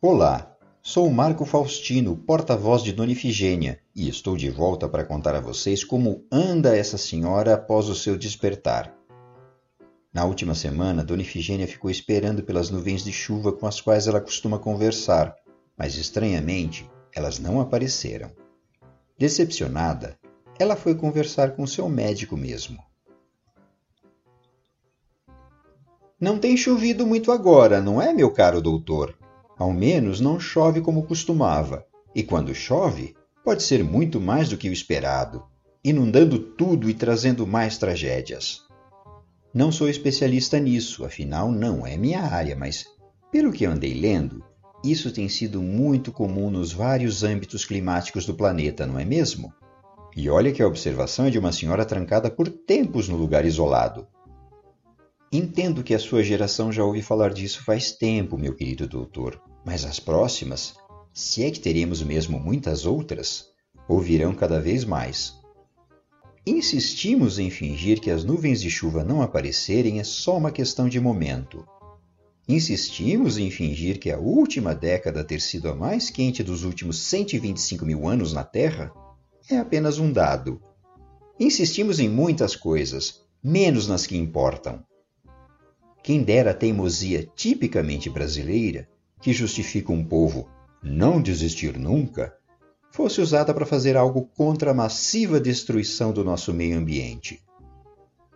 Olá, sou Marco Faustino, porta-voz de Dona Ifigênia, e estou de volta para contar a vocês como anda essa senhora após o seu despertar. Na última semana, Dona Ifigênia ficou esperando pelas nuvens de chuva com as quais ela costuma conversar, mas estranhamente elas não apareceram. Decepcionada, ela foi conversar com seu médico mesmo. Não tem chovido muito agora, não é, meu caro doutor? Ao menos não chove como costumava. E quando chove, pode ser muito mais do que o esperado, inundando tudo e trazendo mais tragédias. Não sou especialista nisso, afinal não é minha área, mas pelo que andei lendo, isso tem sido muito comum nos vários âmbitos climáticos do planeta, não é mesmo? E olha que a observação é de uma senhora trancada por tempos no lugar isolado. Entendo que a sua geração já ouve falar disso faz tempo, meu querido doutor, mas as próximas, se é que teremos mesmo muitas outras, ouvirão cada vez mais. Insistimos em fingir que as nuvens de chuva não aparecerem é só uma questão de momento. Insistimos em fingir que a última década ter sido a mais quente dos últimos 125 mil anos na Terra é apenas um dado. Insistimos em muitas coisas, menos nas que importam. Quem dera a teimosia tipicamente brasileira, que justifica um povo não desistir nunca, fosse usada para fazer algo contra a massiva destruição do nosso meio ambiente.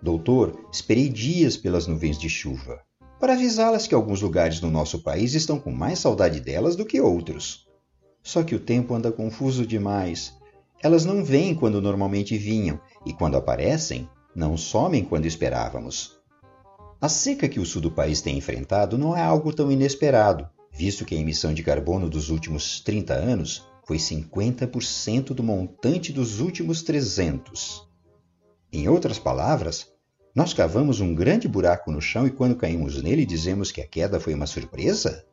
Doutor, esperei dias pelas nuvens de chuva, para avisá-las que alguns lugares no nosso país estão com mais saudade delas do que outros. Só que o tempo anda confuso demais. Elas não vêm quando normalmente vinham, e quando aparecem, não somem quando esperávamos. A seca que o sul do país tem enfrentado não é algo tão inesperado, visto que a emissão de carbono dos últimos 30 anos foi 50% do montante dos últimos 300. Em outras palavras, nós cavamos um grande buraco no chão e quando caímos nele dizemos que a queda foi uma surpresa?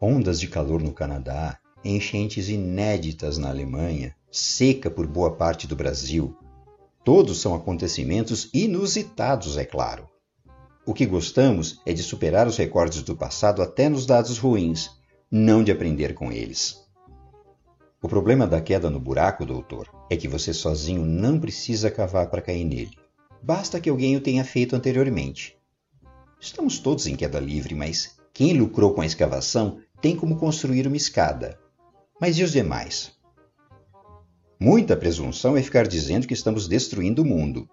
Ondas de calor no Canadá, enchentes inéditas na Alemanha, seca por boa parte do Brasil. Todos são acontecimentos inusitados, é claro. O que gostamos é de superar os recordes do passado até nos dados ruins, não de aprender com eles. O problema da queda no buraco, doutor, é que você sozinho não precisa cavar para cair nele. Basta que alguém o tenha feito anteriormente. Estamos todos em queda livre, mas quem lucrou com a escavação tem como construir uma escada. Mas e os demais? Muita presunção é ficar dizendo que estamos destruindo o mundo.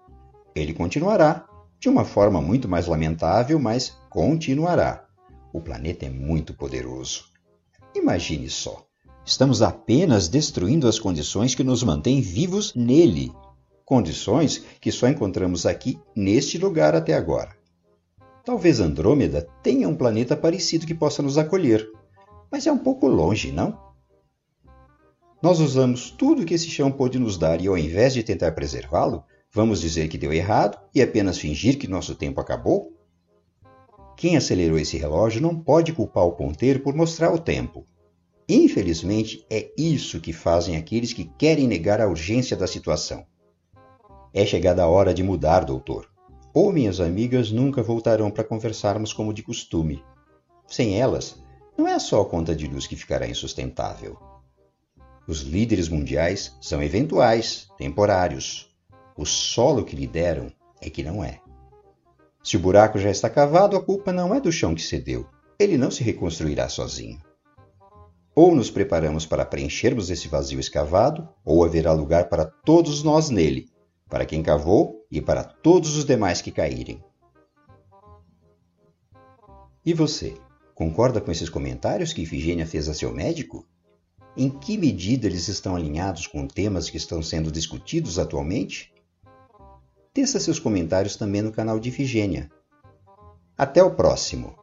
Ele continuará, de uma forma muito mais lamentável, mas continuará. O planeta é muito poderoso. Imagine só. Estamos apenas destruindo as condições que nos mantêm vivos nele. Condições que só encontramos aqui, neste lugar até agora. Talvez Andrômeda tenha um planeta parecido que possa nos acolher, mas é um pouco longe, não? Nós usamos tudo que esse chão pôde nos dar e, ao invés de tentar preservá-lo, Vamos dizer que deu errado e apenas fingir que nosso tempo acabou? Quem acelerou esse relógio não pode culpar o ponteiro por mostrar o tempo. Infelizmente, é isso que fazem aqueles que querem negar a urgência da situação. É chegada a hora de mudar, doutor. Ou minhas amigas nunca voltarão para conversarmos como de costume. Sem elas, não é só a conta de luz que ficará insustentável. Os líderes mundiais são eventuais, temporários. O solo que lhe deram é que não é. Se o buraco já está cavado, a culpa não é do chão que cedeu. Ele não se reconstruirá sozinho. Ou nos preparamos para preenchermos esse vazio escavado, ou haverá lugar para todos nós nele, para quem cavou e para todos os demais que caírem. E você, concorda com esses comentários que Ifigênia fez a seu médico? Em que medida eles estão alinhados com temas que estão sendo discutidos atualmente? Teça seus comentários também no canal de Ifigênia. Até o próximo!